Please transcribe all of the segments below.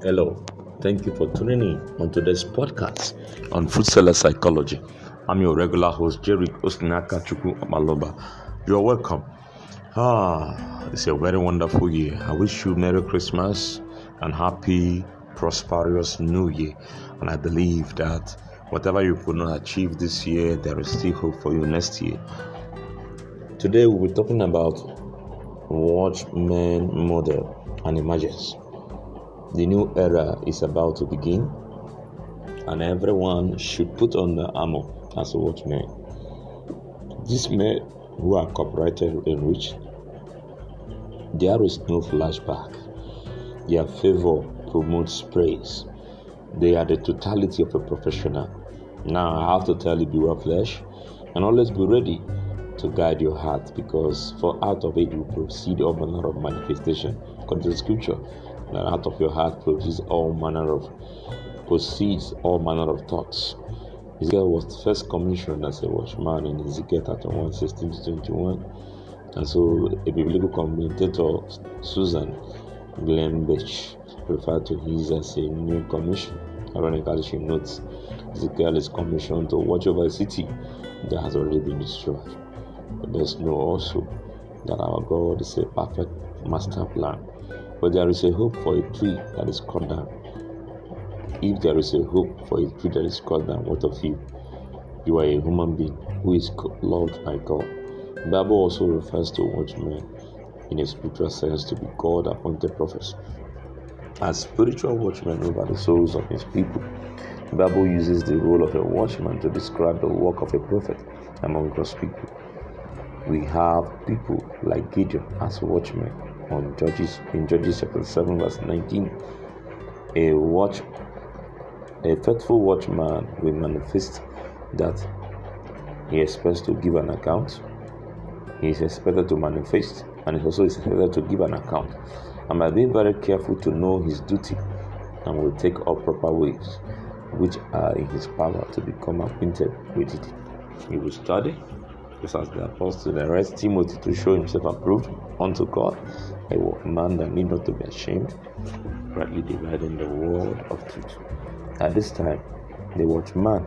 Hello, thank you for tuning in on today's podcast on food seller psychology. I'm your regular host, Jerry Osnaka Chukwu Amaloba. You're welcome. Ah, it's a very wonderful year. I wish you Merry Christmas and Happy, prosperous New Year. And I believe that whatever you could not achieve this year, there is still hope for you next year. Today, we'll be talking about Watchman model and emergence. The new era is about to begin, and everyone should put on the armor as a watchman. These men who are copyrighted and rich, there is no flashback. Their favor promotes praise. They are the totality of a professional. Now, I have to tell you, beware flesh, and always be ready to guide your heart because for out of it will proceed all manner of manifestation according to the scripture that out of your heart produces all manner of proceeds all manner of thoughts. Ezekiel was first commissioned as a watchman in Ezekiel 31 16 to 21. And so a biblical commentator, Susan Glenbach, referred to his as a new commission. Ironically, she notes Ezekiel is commissioned to watch over a city that has already been destroyed. But let's know also that our God is a perfect master plan but there is a hope for a tree that is cut down. If there is a hope for a tree that is cut down, what of you? You are a human being who is loved by God. The Bible also refers to watchmen in a spiritual sense to be God appointed prophets. As spiritual watchmen over the souls of his people, the Bible uses the role of a watchman to describe the work of a prophet among God's people. We have people like Gideon as watchmen on Judges in Judges chapter 7 verse 19. A watch a faithful watchman will manifest that he expects to give an account. He is expected to manifest and he also is expected to give an account. And by being very careful to know his duty and will take all proper ways which are in his power to become acquainted with it. He will study, just as the apostle directs Timothy to show himself approved unto God, a man that need not to be ashamed, rightly dividing the word of truth. At this time, the watchman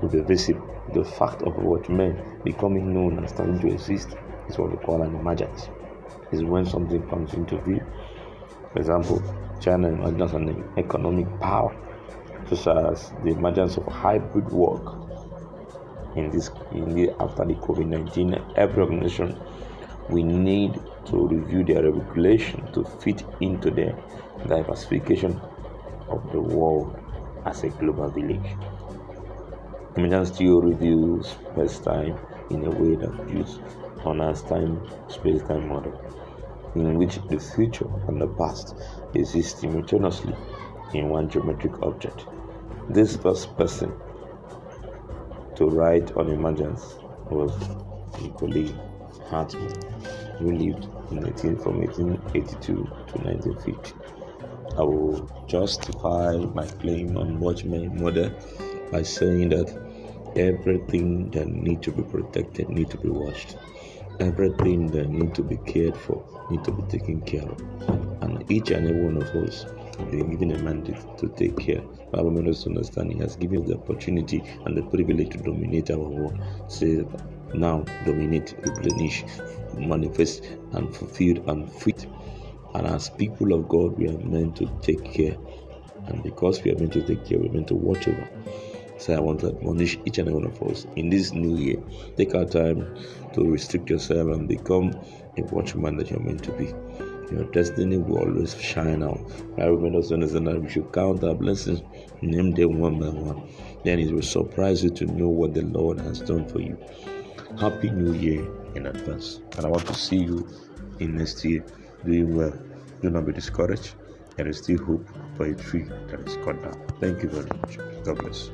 will be visible. The fact of watchmen becoming known and starting to exist is what we call an emergence. Is when something comes into view. For example, China emerges an economic power, such as the emergence of hybrid work. In this, in the after the COVID-19, every organization we need to review their regulation to fit into the diversification of the world as a global village. Emergence still reviews space time in a way that builds on time space time model, in which the future and the past exist simultaneously in one geometric object. This first person to write on emergence was Nicolai Hartmann, who lived in 18, from 1882 to 1950. I will justify my claim on Watchman model by saying that everything that need to be protected need to be watched. Everything that need to be cared for need to be taken care of. And each and every one of us have been given a mandate to take care. Bible made us understand He has given us the opportunity and the privilege to dominate our world. Say now dominate, replenish, manifest, and fulfill and fit. And as people of God, we are meant to take care. And because we are meant to take care, we're meant to watch over. So I want to admonish each and every one of us in this new year. Take our time to restrict yourself and become a watchman that you're meant to be. Your destiny will always shine out. I remember us understand that we should count our blessings, name them one by one. Then it will surprise you to know what the Lord has done for you. Happy New Year in advance. And I want to see you in next year doing well. Do not be discouraged. There is still hope for a tree that is cut down. Thank you very much. God bless.